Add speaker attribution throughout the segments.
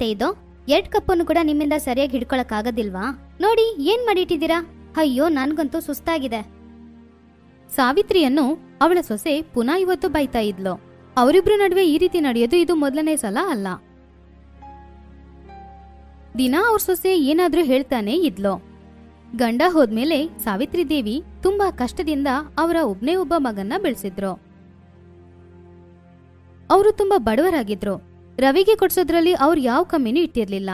Speaker 1: ಏನತ್ತೆ ಇದು? ಎರಡ್ ಕಪ್ಪನ್ನು ಕೂಡ ನಿಮ್ಮಿಂದ ಸರಿಯಾಗಿ ಹಿಡ್ಕೊಳಕ್ ಆಗೋದಿಲ್ವಾ ನೋಡಿ, ಏನ್ ಮಾಡಿಟ್ಟಿದ್ದೀರಾ? ಅಯ್ಯೋ, ನನ್ಗಂತೂ ಸುಸ್ತಾಗಿದೆ. ಸಾವಿತ್ರಿಯನ್ನು ಅವಳ ಸೊಸೆ ಪುನಃ ಇವತ್ತು ಬೈತಾ ಇದ್ಲು. ಅವರಿಬ್ರು ನಡುವೆ ಈ ರೀತಿ ನಡೆಯೋದು ಇದು ಮೊದಲನೇ ಸಲ ಅಲ್ಲ. ದಿನ ಅವ್ರ ಸೊಸೆ ಏನಾದ್ರೂ ಹೇಳ್ತಾನೆ ಇದ್ಲು. ಗಂಡ ಹೋದ್ಮೇಲೆ ಸಾವಿತ್ರಿ ದೇವಿ ತುಂಬಾ ಕಷ್ಟದಿಂದ ಅವರ ಒಬ್ನೇ ಒಬ್ಬ ಮಗನ್ನ ಬೆಳೆಸಿದ್ರು. ಅವರು ತುಂಬಾ ಬಡವರಾಗಿದ್ರು. ರವಿಗೆ ಕೊಡ್ಸೋದ್ರಲ್ಲಿ ಅವ್ರು ಯಾವ ಕಮ್ಮಿನೂ ಇಟ್ಟಿರ್ಲಿಲ್ಲ.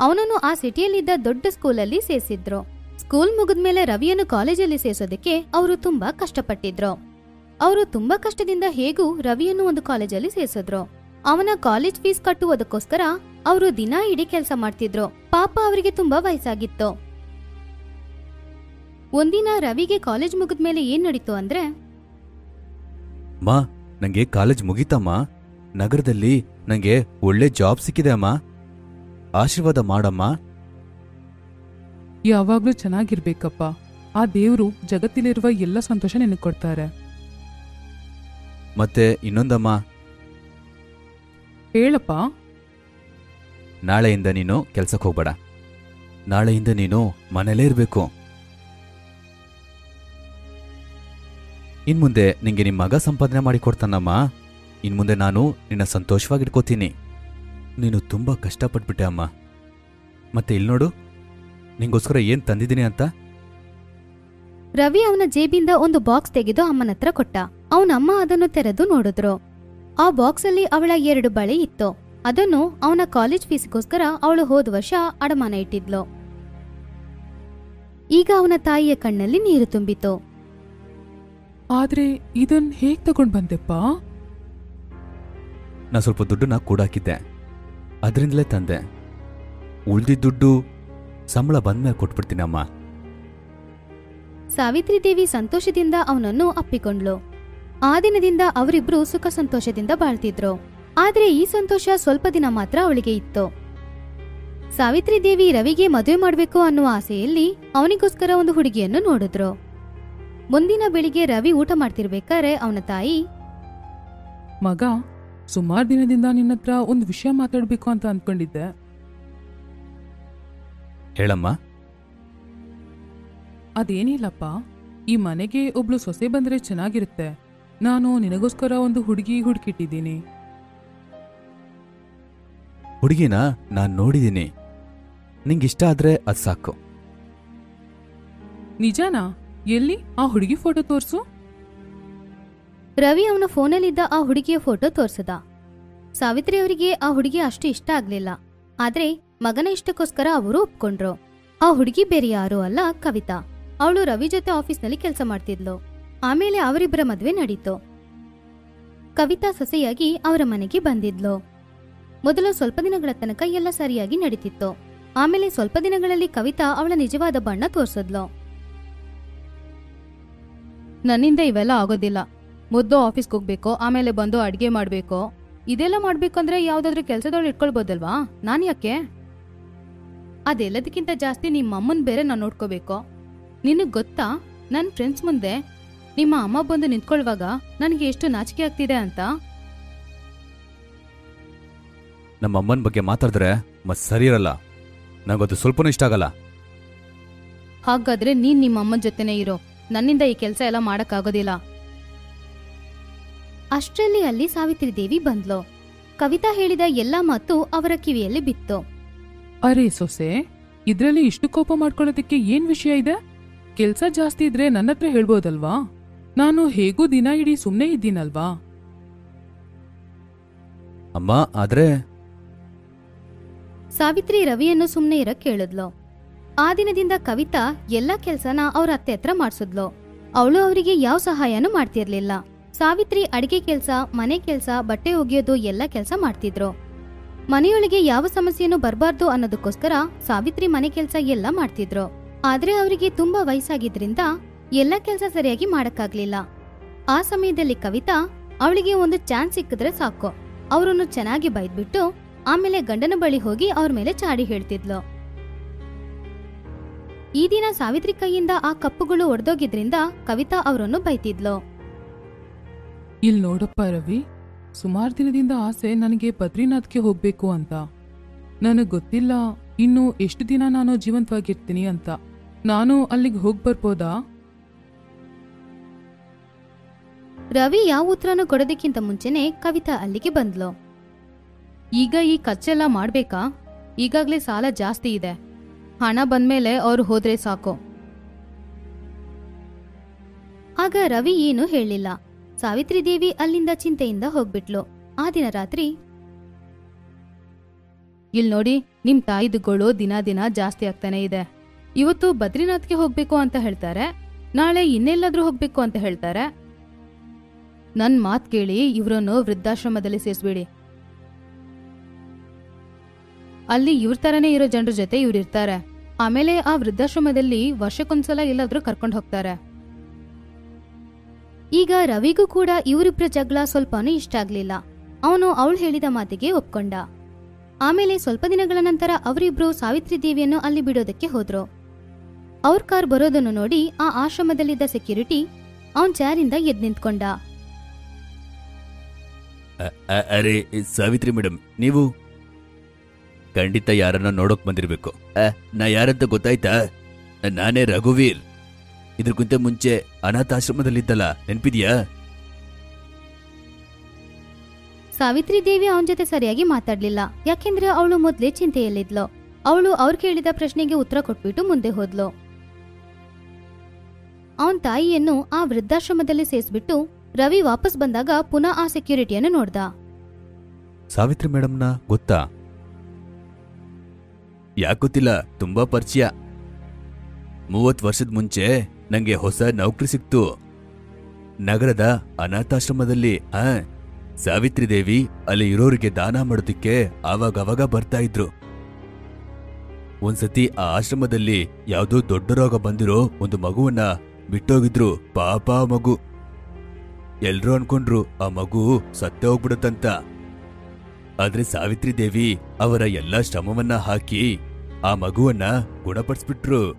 Speaker 1: ಅವನನ್ನು ಆ ಸಿಟಿಯಲ್ಲಿದ್ದ ದೊಡ್ಡ ಸ್ಕೂಲಲ್ಲಿ ಸೇರಿಸಿದ್ರು. ಸ್ಕೂಲ್ ಮುಗಿದ್ಮೇಲೆ ರವಿಯನ್ನು ಕಾಲೇಜಲ್ಲಿ ಸೇರಿಸೋದಕ್ಕೆ ಅವರು ತುಂಬಾ ಕಷ್ಟಪಟ್ಟಿದ್ರು. ಅವರು ತುಂಬಾ ಕಷ್ಟದಿಂದ ಹೇಗೂ ರವಿಯನ್ನು ಒಂದು ಕಾಲೇಜಲ್ಲಿ ಸೇರ್ಸಿದ್ರು. ಅವನ ಕಾಲೇಜ್ ಫೀಸ್ ಕಟ್ಟುವುದಕ್ಕೋಸ್ಕರ ಅವರು ದಿನ ಇಡೀ ಕೆಲಸ ಮಾಡ್ತಿದ್ರು. ಪಾಪ ಅವರಿಗೆ ತುಂಬಾ ವಯಸ್ಸಾಗಿತ್ತು. ಒಂದಿನ ರವಿಗೆ ಕಾಲೇಜ್ ಮುಗಿದ್ಮೇಲೆ ಏನ್ ನಡೀತು ಅಂದ್ರೆ
Speaker 2: ನಂಗೆ ಕಾಲೇಜ್ ಮುಗೀತಮ್ಮ. ನಗರದಲ್ಲಿ ನಂಗೆ ಒಳ್ಳೆ ಜಾಬ್ ಸಿಕ್ಕಿದೆ ಅಮ್ಮ. ಆಶೀರ್ವಾದ ಮಾಡಮ್ಮ.
Speaker 3: ಯಾವಾಗ್ಲೂ ಚೆನ್ನಾಗಿರ್ಬೇಕಪ್ಪ. ಆ ದೇವ್ರು ಜಗತ್ತಿಲಿರುವ ಎಲ್ಲ ಸಂತೋಷ ನಿನಗೆ ಕೊಡ್ತಾರೆ.
Speaker 2: ಮತ್ತೆ ಇನ್ನೊಂದಮ್ಮ.
Speaker 3: ಹೇಳಪ್ಪ.
Speaker 2: ನಾಳೆಯಿಂದ ನೀನು ಕೆಲ್ಸಕ್ಕೆ ಹೋಗ್ಬೇಡ. ನಾಳೆಯಿಂದ ನೀನು ಮನೇಲೇ ಇರಬೇಕು. ಇನ್ಮುಂದೆ ನಿಂಗೆ ನಿಮ್ಮ ಮಗ ಸಂಪಾದನೆ ಮಾಡಿ ಕೊಡ್ತಾನಮ್ಮ. ಇನ್ಮುಂದೆ ನಾನು ನಿನ್ನ ಸಂತೋಷವಾಗಿಟ್ಕೋತೀನಿ. ನೀನು ತುಂಬಾ ಕಷ್ಟಪಟ್ಬಿಟ್ಟೆ ಅಮ್ಮ. ಮತ್ತೆ ಇಲ್ಲಿ ನೋಡು, ನಿಂಗೋಸ್ಕರ ಏನ್ ತಂದಿದ್ದೀನಿ ಅಂತ?
Speaker 1: ರವಿ ಅವನ ಜೇಬಿಂದ ಒಂದು ಬಾಕ್ಸ್ ತೆಗೆದು ಅಮ್ಮನ ಹತ್ರ ಕೊಟ್ಟ. ಅವನ ಅಮ್ಮ ಅದನ್ನು ತೆರೆದು ನೋಡಿದ್ರು. ಆ ಬಾಕ್ಸ್ ಅಲ್ಲಿ ಅವಳ ಎರಡು ಬಳೆ ಇತ್ತು. ಅದನ್ನು ಅವನ ಕಾಲೇಜ್ ಫೀಸ್ಗೋಸ್ಕರ ಅವಳು ಹೋದ ವರ್ಷ ಅಡಮಾನ ಇಟ್ಟಿದ್ಲು. ಈಗ ಅವನ ತಾಯಿಯ ಕಣ್ಣಲ್ಲಿ ನೀರು ತುಂಬಿತು
Speaker 3: ಆದ್ರೆ ಇದನ್ ಹೇಗ್ ತಗೊಂಡ್ ಬಂದೆಪ್ಪ?
Speaker 2: ನಾ ಸ್ವಲ್ಪ ದುಡ್ಡನ್ನ ಕೂಡಾಕಿದ್ದೆ. ಅದರಿಂದಲೇ ತಂದೆ. ಉಳ್ದಿದ್ ದುಡ್ಡು ಸಂಬಳ ಬಂದ್ಮೇಲೆ ಕೊಟ್ಬಿಡ್ತೀನಮ್ಮ
Speaker 1: ಸಾವಿತ್ರಿ ದೇವಿ ಸಂತೋಷದಿಂದ ಅವನನ್ನು ಅಪ್ಪಿಕೊಂಡ್ಲು ಆ ದಿನದಿಂದ ಅವರಿಬ್ರು ಸುಖ ಸಂತೋಷದಿಂದ ಬಾಳ್ತಿದ್ರು. ಆದ್ರೆ ಈ ಸಂತೋಷ ಸ್ವಲ್ಪ ದಿನ ಮಾತ್ರ ಅವಳಿಗೆ ಇತ್ತು. ಸಾವಿತ್ರಿ ದೇವಿ ರವಿಗೆ ಮದುವೆ ಮಾಡಬೇಕು ಅನ್ನುವ ಆಸೆಯಲ್ಲಿ ಅವನಿಗೋಸ್ಕರ ಒಂದು ಹುಡುಗಿಯನ್ನು ನೋಡಿದ್ರು. ಮುಂದಿನ ಬೆಳಿಗ್ಗೆ ರವಿ ಊಟ ಮಾಡ್ತಿರ್ಬೇಕಾರೆ ಅವನ ತಾಯಿ
Speaker 3: ಮಗ ಸುಮಾರು ದಿನದಿಂದ ನಿನ್ನ ಹತ್ರ ಒಂದು ವಿಷಯ ಮಾತಾಡಬೇಕು ಅಂತ ಅನ್ಕೊಂಡಿದ್ದೆ.
Speaker 2: ಹೇಳಮ್ಮ.
Speaker 3: ಅದೇನಿಲ್ಲಪ್ಪ ಈ ಮನೆಗೆ ಒಬ್ಳು ಸೊಸೆ ಬಂದ್ರೆ ಚೆನ್ನಾಗಿರುತ್ತೆ. ನಾನು ನಿನಗೋಸ್ಕರ ಒಂದು ಹುಡುಗಿ ಹುಡುಕಿಟ್ಟಿದ್ದೀನಿ.
Speaker 2: ಹುಡುಗಿನ ನಾನು ನೋಡಿದ್ದೀನಿ. ನಿಂಗಿಷ್ಟ ಆದ್ರೆ ಅದು ಸಾಕು.
Speaker 3: ನಿಜಾನಾ? ಎಲ್ಲಿ ಆ ಹುಡುಗಿ ಫೋಟೋ ತೋರ್ಸು?
Speaker 1: ರವಿ ಅವನ ಫೋನಲ್ಲಿದ್ದ ಆ ಹುಡುಗಿಯ ಫೋಟೋ ತೋರಿಸದ. ಸಾವಿತ್ರಿ ಅವರಿಗೆ ಆ ಹುಡುಗಿ ಅಷ್ಟು ಇಷ್ಟ ಆಗ್ಲಿಲ್ಲ. ಆದ್ರೆ ಮಗನ ಇಷ್ಟಕ್ಕೋಸ್ಕರ ಅವರು ಒಪ್ಕೊಂಡ್ರು. ಆ ಹುಡುಗಿ ಬೇರೆ ಯಾರು ಅಲ್ಲ, ಕವಿತಾ. ಅವಳು ರವಿ ಜೊತೆ ಆಫೀಸ್ನಲ್ಲಿ ಕೆಲಸ ಮಾಡ್ತಿದ್ಲು. ಆಮೇಲೆ ಅವರಿಬ್ಬರ ಮದುವೆ ನಡೀತು. ಕವಿತಾ ಸೊಸೆಯಾಗಿ ಅವರ ಮನೆಗೆ ಬಂದಿದ್ಲು. ಮೊದಲು ಸ್ವಲ್ಪ ದಿನಗಳ ತನಕ ಎಲ್ಲ ಸರಿಯಾಗಿ ನಡೀತಿತ್ತು. ಆಮೇಲೆ ಸ್ವಲ್ಪ ದಿನಗಳಲ್ಲಿ ಕವಿತಾ ಅವಳ ನಿಜವಾದ ಬಣ್ಣ ತೋರ್ಸಿದ್ಲು. ನನ್ನಿಂದ ಇವೆಲ್ಲ ಆಗೋದಿಲ್ಲ. ಮೊದಲು ಆಫೀಸ್ಗೆ ಹೋಗ್ಬೇಕು ಆಮೇಲೆ ಬಂದು ಅಡುಗೆ ಮಾಡಬೇಕು. ಇದೆಲ್ಲ ಮಾಡ್ಬೇಕಂದ್ರೆ ಯಾವ್ದಾದ್ರು ಕೆಲ್ಸದವಳು ಇಟ್ಕೊಳ್ಬೋದಲ್ವಾ? ನಾನ್ ಯಾಕೆ? ಅದೆಲ್ಲದಕ್ಕಿಂತ ಜಾಸ್ತಿ ನಿಮ್ಮ ಅಮ್ಮನ ಬೇರೆ ನಾನು ನೋಡ್ಕೋಬೇಕು. ನಿನಗೆ ಗೊತ್ತಾ? ನನ್ನ ಫ್ರೆಂಡ್ಸ್ ಮುಂದೆ ನಿಮ್ಮ ಅಮ್ಮ ಬಂದು ನಿಂತ್ಕೊಳ್ವಾಗ ನನಗೆ ಎಷ್ಟು ನಾಚಿಕೆ ಆಗ್ತಿದೆ ಅಂತ?
Speaker 2: ನಮ್ಮ ಅಮ್ಮನ ಬಗ್ಗೆ ಮಾತಾಡಿದ್ರೆ ಮತ್ ಸರಿ ಇರಲ್ಲ. ನಂಗದು ಸ್ವಲ್ಪನೂ ಇಷ್ಟ ಆಗಲ್ಲ.
Speaker 1: ಹಾಗಾದ್ರೆ ನೀನ್ ನಿಮ್ಮ ಅಮ್ಮನ ಜೊತೆನೇ ಇರೋ. ನನ್ನಿಂದ ಈ ಕೆಲಸ ಎಲ್ಲ ಮಾಡಕ್ಕಾಗೋದಿಲ್ಲ. ಅಷ್ಟರಲ್ಲಿ ಅಲ್ಲಿ ಸಾವಿತ್ರಿ ದೇವಿ ಬಂದ್ಲು. ಕವಿತಾ ಹೇಳಿದ ಎಲ್ಲ ಮಾತು ಅವರ ಕಿವಿಯಲ್ಲಿ ಬಿತ್ತು.
Speaker 3: ಅರೆ ಸೊಸೆ ಇದ್ರಲ್ಲಿ ಇಷ್ಟು ಕೋಪ ಮಾಡ್ಕೊಳ್ಳೋದಕ್ಕೆ ಏನ್ ವಿಷಯ ಇದೆ? ಕೆಲ್ಸ ಜಾಸ್ತಿ ಇದ್ರೆ ನನ್ನ ಹತ್ರ ಹೇಳ್ಬೋದಲ್ವಾ? ನಾನು ಹೇಗೂ ದಿನ ಇಡೀ ಸುಮ್ನೆ ಇದ್ದೀನಲ್ವಾ?
Speaker 2: ಅಮ್ಮ ಆದ್ರೆ
Speaker 1: ಸಾವಿತ್ರಿ ರವಿಯನ್ನು ಸುಮ್ನೆ ಇರಕ್ ಕೇಳಿದ್ಲು. ಆ ದಿನದಿಂದ ಕವಿತಾ ಎಲ್ಲಾ ಕೆಲ್ಸನ ಅವ್ರ ಅತ್ತೆ ಹತ್ರ ಮಾಡ್ಸಿದ್ಲು. ಅವಳು ಅವರಿಗೆ ಯಾವ ಸಹಾಯನೂ ಮಾಡ್ತಿರ್ಲಿಲ್ಲ. ಸಾವಿತ್ರಿ ಅಡಿಗೆ ಕೆಲಸ, ಮನೆ ಕೆಲಸ, ಬಟ್ಟೆ ಒಗೆಯೋದು ಎಲ್ಲ ಕೆಲಸ ಮಾಡ್ತಿದ್ರು. ಮನೆಯೊಳಗೆ ಯಾವ ಸಮಸ್ಯೆನೂ ಬರಬಾರ್ದು ಅನ್ನೋದಕ್ಕೋಸ್ಕರ ಸಾವಿತ್ರಿ ಮನೆ ಕೆಲಸ ಎಲ್ಲ ಮಾಡ್ತಿದ್ರು. ಆದ್ರೆ ಅವರಿಗೆ ತುಂಬಾ ವಯಸ್ಸಾಗಿದ್ರಿಂದ ಎಲ್ಲ ಕೆಲಸ ಸರಿಯಾಗಿ ಮಾಡಕ್ಕಾಗ್ಲಿಲ್ಲ. ಆ ಸಮಯದಲ್ಲಿ ಕವಿತಾ ಅವಳಿಗೆ ಒಂದು ಚಾನ್ಸ್ ಸಿಕ್ಕಿದ್ರೆ ಸಾಕು. ಅವರನ್ನು ಚೆನ್ನಾಗಿ ಬೈದ್ಬಿಟ್ಟು ಆಮೇಲೆ ಗಂಡನ ಬಳಿ ಹೋಗಿ ಅವ್ರ ಮೇಲೆ ಚಾಡಿ ಹೇಳ್ತಿದ್ಲು. ಈ ದಿನ ಸಾವಿತ್ರಿ ಕೈಯಿಂದ ಆ ಕಪ್ಪುಗಳು ಒಡೆದೋಗಿದ್ರಿಂದ ಕವಿತಾ ಅವರನ್ನು ಬೈತಿದ್ಲು.
Speaker 3: ಇಲ್ ನೋಡಪ್ಪ ರವಿ ಸುಮಾರು ದಿನದಿಂದ ಆಸೆ ನನಗೆ ಬದ್ರಿನಾಥ್ಗೆ ಹೋಗ್ಬೇಕು ಅಂತ. ನನಗೆ ಗೊತ್ತಿಲ್ಲ ಇನ್ನು ಎಷ್ಟು ದಿನ ನಾನು ಜೀವಂತವಾಗಿರ್ತೀನಿ ಅಂತ. ನಾನು ಅಲ್ಲಿಗೆ ಹೋಗಿ ಬರ್ಬೋದಾ?
Speaker 1: ರವಿ ಯಾವ ಉತ್ತರನೂ ಕೊಡೋದಕ್ಕಿಂತ ಮುಂಚೆನೆ ಕವಿತಾ ಅಲ್ಲಿಗೆ ಬಂದ್ಲು. ಈಗ ಈ ಖರ್ಚೆಲ್ಲ ಮಾಡ್ಬೇಕಾ? ಈಗಾಗ್ಲೇ ಸಾಲ ಜಾಸ್ತಿ ಇದೆ. ಹಣ ಬಂದ್ಮೇಲೆ ಅವ್ರು ಹೋದ್ರೆ ಸಾಕು. ಆಗ ರವಿ ಏನು ಹೇಳಿಲ್ಲ ಸಾವಿತ್ರಿ ದೇವಿ ಅಲ್ಲಿಂದ ಚಿಂತೆಯಿಂದ ಹೋಗ್ಬಿಟ್ಲು. ಆ ದಿನ ರಾತ್ರಿ ಇಲ್ ನೋಡಿ, ನಿಮ್ ತಾಯಿದುಗಳು ದಿನ ದಿನ ಜಾಸ್ತಿ ಆಗ್ತಾನೆ ಇದೆ. ಇವತ್ತು ಬದ್ರಿನಾಥ್ಗೆ ಹೋಗ್ಬೇಕು ಅಂತ ಹೇಳ್ತಾರೆ. ನಾಳೆ ಇನ್ನೆಲ್ಲಾದ್ರೂ ಹೋಗ್ಬೇಕು ಅಂತ ಹೇಳ್ತಾರೆ. ನನ್ ಮಾತ್ ಕೇಳಿ ಇವ್ರನ್ನು ವೃದ್ಧಾಶ್ರಮದಲ್ಲಿ ಸೇರಿಸ್ಬಿಡಿ. ಅಲ್ಲಿ ಇವ್ರ ತರನೇ ಇರೋ ಜನರ ಜೊತೆ ಇವ್ರು ಆಮೇಲೆ ಆ ವೃದ್ಧಾಶ್ರಮದಲ್ಲಿ ವರ್ಷಕ್ಕೊಂದ್ಸಲ ಎಲ್ಲಾದ್ರೂ ಕರ್ಕೊಂಡು ಹೋಗ್ತಾರೆ. ಈಗ ರವಿಗೂ ಕೂಡ ಇವರಿಬ್ರ ಜಗಳ ಸ್ವಲ್ಪನೂ ಇಷ್ಟ ಆಗ್ಲಿಲ್ಲ. ಅವನು ಅವಳು ಹೇಳಿದ ಮಾತಿಗೆ ಒಪ್ಕೊಂಡ. ಆಮೇಲೆ ಸ್ವಲ್ಪ ದಿನಗಳ ನಂತರ ಅವರಿಬ್ರು ಸಾವಿತ್ರಿ ದೇವಿಯನ್ನು ಅಲ್ಲಿ ಬಿಡೋದಕ್ಕೆ ಹೋದ್ರು. ಅವ್ರ ಕಾರ್ ಬರೋದನ್ನು ನೋಡಿ ಆ ಆಶ್ರಮದಲ್ಲಿದ್ದ ಸೆಕ್ಯೂರಿಟಿ ಅವನ್ ಚಾರಿಂದ ಎದ್ ನಿಂತ್ಕೊಂಡ.
Speaker 2: ಅರೆ, ಸಾವಿತ್ರಿ ಮೇಡಮ್ ನೀವು ಖಂಡಿತ ಯಾರನ್ನ ನೋಡೋಕ್ ಬಂದಿರ್ಬೇಕು. ನಾ ಯಾರಂತ ಗೊತ್ತಾಯ್ತಾ? ನಾನೇ ರಘುವೀರ್. ಇದ್ರಕ್ಕಿಂತ ಮುಂಚೆ ಅನಾಥಾಶ್ರಮದಲ್ಲಿದ್ದಲ್ಲ ನೆನ್ಪಿದ್ಯಾ?
Speaker 1: ಸಾವಿತ್ರಿ ದೇವಿ ಅವನ ಜೊತೆ ಸರಿಯಾಗಿ ಮಾತಾಡ್ಲಿಲ್ಲ. ಯಾಕೆಂದ್ರೆ ಅವಳು ಮೊದ್ಲೇ ಚಿಂತೆಯಲ್ಲಿದ್ಲು. ಅವಳು ಅವ್ರು ಕೇಳಿದ ಪ್ರಶ್ನೆಗೆ ಉತ್ತರ ಕೊಟ್ಬಿಟ್ಟು ಮುಂದೆ ಹೋದ್ಲು. ಅವನ್ ತಾಯಿಯನ್ನು ಆ ವೃದ್ಧಾಶ್ರಮದಲ್ಲಿ ಸೇರಿಸ್ಬಿಟ್ಟು ರವಿ ವಾಪಸ್ ಬಂದಾಗ ಪುನಃ ಆ ಸೆಕ್ಯೂರಿಟಿಯನ್ನು ನೋಡ್ದ.
Speaker 2: ಸಾವಿತ್ರಿ ಮೇಡಮ್ನ ಗೊತ್ತಾ? ಯಾಕೊತ್ತಿಲ್ಲ ತುಂಬಾ ಪರಿಚಯ. ಮೂವತ್ತು ವರ್ಷದ ಮುಂಚೆ ನಂಗೆ ಹೊಸ ನೌಕರಿ ಸಿಕ್ತು. ನಗರದ ಅನಾಥಾಶ್ರಮದಲ್ಲಿ ಆ ಸಾವಿತ್ರಿ ದೇವಿ ಅಲ್ಲಿ ಇರೋರಿಗೆ ದಾನ ಮಾಡೋದಕ್ಕೆ ಆವಾಗವಾಗ ಬರ್ತಾ ಇದ್ರು. ಒಂದ್ಸತಿ ಆ ಆಶ್ರಮದಲ್ಲಿ ಯಾವುದೋ ದೊಡ್ಡ ರೋಗ ಬಂದಿರೋ ಒಂದು ಮಗುವನ್ನ ಬಿಟ್ಟೋಗಿದ್ರು ಪಾಪ ಮಗು. ಎಲ್ರೂ ಅನ್ಕೊಂಡ್ರು ಆ ಮಗು ಸತ್ತೆ ಹೋಗ್ಬಿಡುತ್ತಂತ. ಆದ್ರೆ ಸಾವಿತ್ರಿ ದೇವಿ ಅವರ ಎಲ್ಲಾ ಶ್ರಮವನ್ನ ಹಾಕಿ ಆ ಮಗುವನ್ನ ಗುಣಪಡಿಸ್ಬಿಟ್ರು.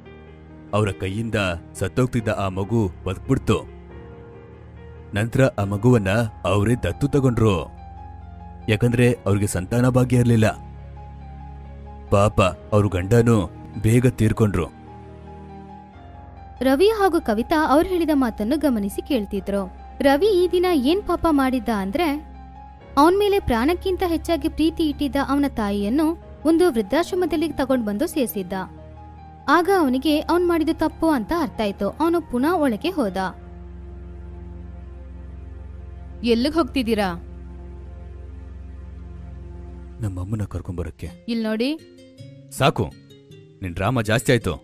Speaker 2: ಅವರ ಕೈಯಿಂದ ಸತ್ತೋಗ್ತಿದ್ದ ಆ ಮಗು ಬದುಕ್ಬಿಡ್ತು. ನಂತರ ಆ ಮಗುವನ್ನ ಅವರೇ ದತ್ತು ತಗೊಂಡ್ರು. ಯಾಕಂದ್ರೆ ಅವ್ರಿಗೆ ಸಂತಾನ ಭಾಗ್ಯ ಇರಲಿಲ್ಲ. ಪಾಪ ಅವ್ರ ಗಂಡನು ಬೇಗ ತೀರ್ಕೊಂಡ್ರು.
Speaker 1: ರವಿ ಹಾಗೂ ಕವಿತಾ ಅವ್ರು ಹೇಳಿದ ಮಾತನ್ನು ಗಮನಿಸಿ ಕೇಳ್ತಿದ್ರು. ರವಿ ಈ ದಿನ ಏನ್ ಪಾಪ ಮಾಡಿದ್ದ ಅಂದ್ರೆ ಅವನ್ ಮೇಲೆ ಪ್ರಾಣಕ್ಕಿಂತ ಹೆಚ್ಚಾಗಿ ಪ್ರೀತಿ ಇಟ್ಟಿದ್ದ ಅವನ ತಾಯಿಯನ್ನು ಒಂದು ವೃದ್ಧಾಶ್ರಮದಲ್ಲಿ ತಗೊಂಡು ಬಂದು ಸೇರಿಸಿದ್ದ. ಆಗ ಅವನಿಗೆ ಅವನ್ ಮಾಡಿದ ತಪ್ಪು ಅಂತ ಅರ್ಥ ಆಯ್ತು ಅವನು ಪುನಃ ಒಳಗೆ ಹೋದ. ಎಲ್ಲಿಗ್ ಹೋಗ್ತಿದ್ದೀರಾ?
Speaker 2: ನಮ್ಮಮ್ಮನ ಕರ್ಕೊಂಬರಕ್ಕೆ.
Speaker 1: ಇಲ್ಲಿ ನೋಡಿ.
Speaker 2: ಸಾಕು. ನಿನ್ ಡ್ರಾಮಾ ಜಾಸ್ತಿ ಆಯ್ತು.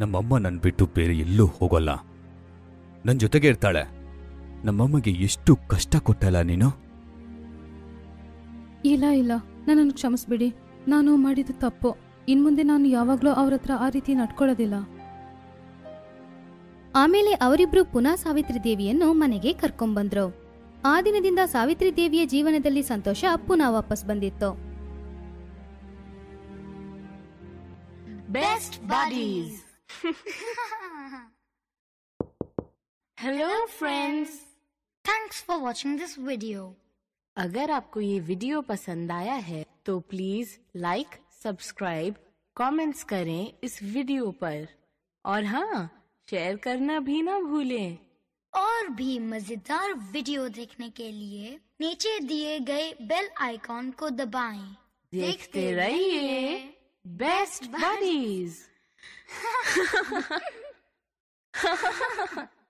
Speaker 2: ನಮ್ಮಮ್ಮ ನನ್ ಬಿಟ್ಟು ಬೇರೆ ಎಲ್ಲೂ ಹೋಗೋಲ್ಲ. ನನ್ ಜೊತೆಗೆ ಇರ್ತಾಳೆ. ನಮ್ಮಮ್ಮಗೆ ಎಷ್ಟು ಕಷ್ಟ ಕೊಟ್ಟಲ್ಲ ನೀನು?
Speaker 1: ಇಲ್ಲ ಇಲ್ಲ. ನನ್ನನ್ನು ಕ್ಷಮಿಸ್ಬಿಡಿ. ನಾನು ಮಾಡಿದ ತಪ್ಪು. ಇನ್ಮುಂದೆ ನಾನು ಯಾವಾಗ್ಲೂ ಅವ್ರ ಹತ್ರ ಆ ರೀತಿ ನಡ್ಕೊಳ್ಳೋದಿಲ್ಲ. ಆಮೇಲೆ ಅವರಿಬ್ರು ಪುನಃ ಸಾವಿತ್ರಿ ದೇವಿಯನ್ನು ಮನೆಗೆ ಕರ್ಕೊಂಡ್ಬಂದ್ರು. ಆ ದಿನದಿಂದ ಸಾವಿತ್ರಿ ದೇವಿಯ ಜೀವನದಲ್ಲಿ ಸಂತೋಷ ಪುನಃ ವಾಪಸ್ ಬಂದಿತ್ತು.
Speaker 4: Best buddies
Speaker 5: hello friends
Speaker 4: thanks for watching this video.
Speaker 5: अगर आपको ये वीडियो पसंद आया है तो प्लीज़ लाइक सब्सक्राइब कमेंट्स करें इस वीडियो पर। और हाँ शेयर करना भी ना भूलें।
Speaker 4: और भी मज़ेदार वीडियो देखने के लिए नीचे दिए गए बेल आइकॉन को दबाएँ।
Speaker 5: देखते रहिए बेस्ट बडीज।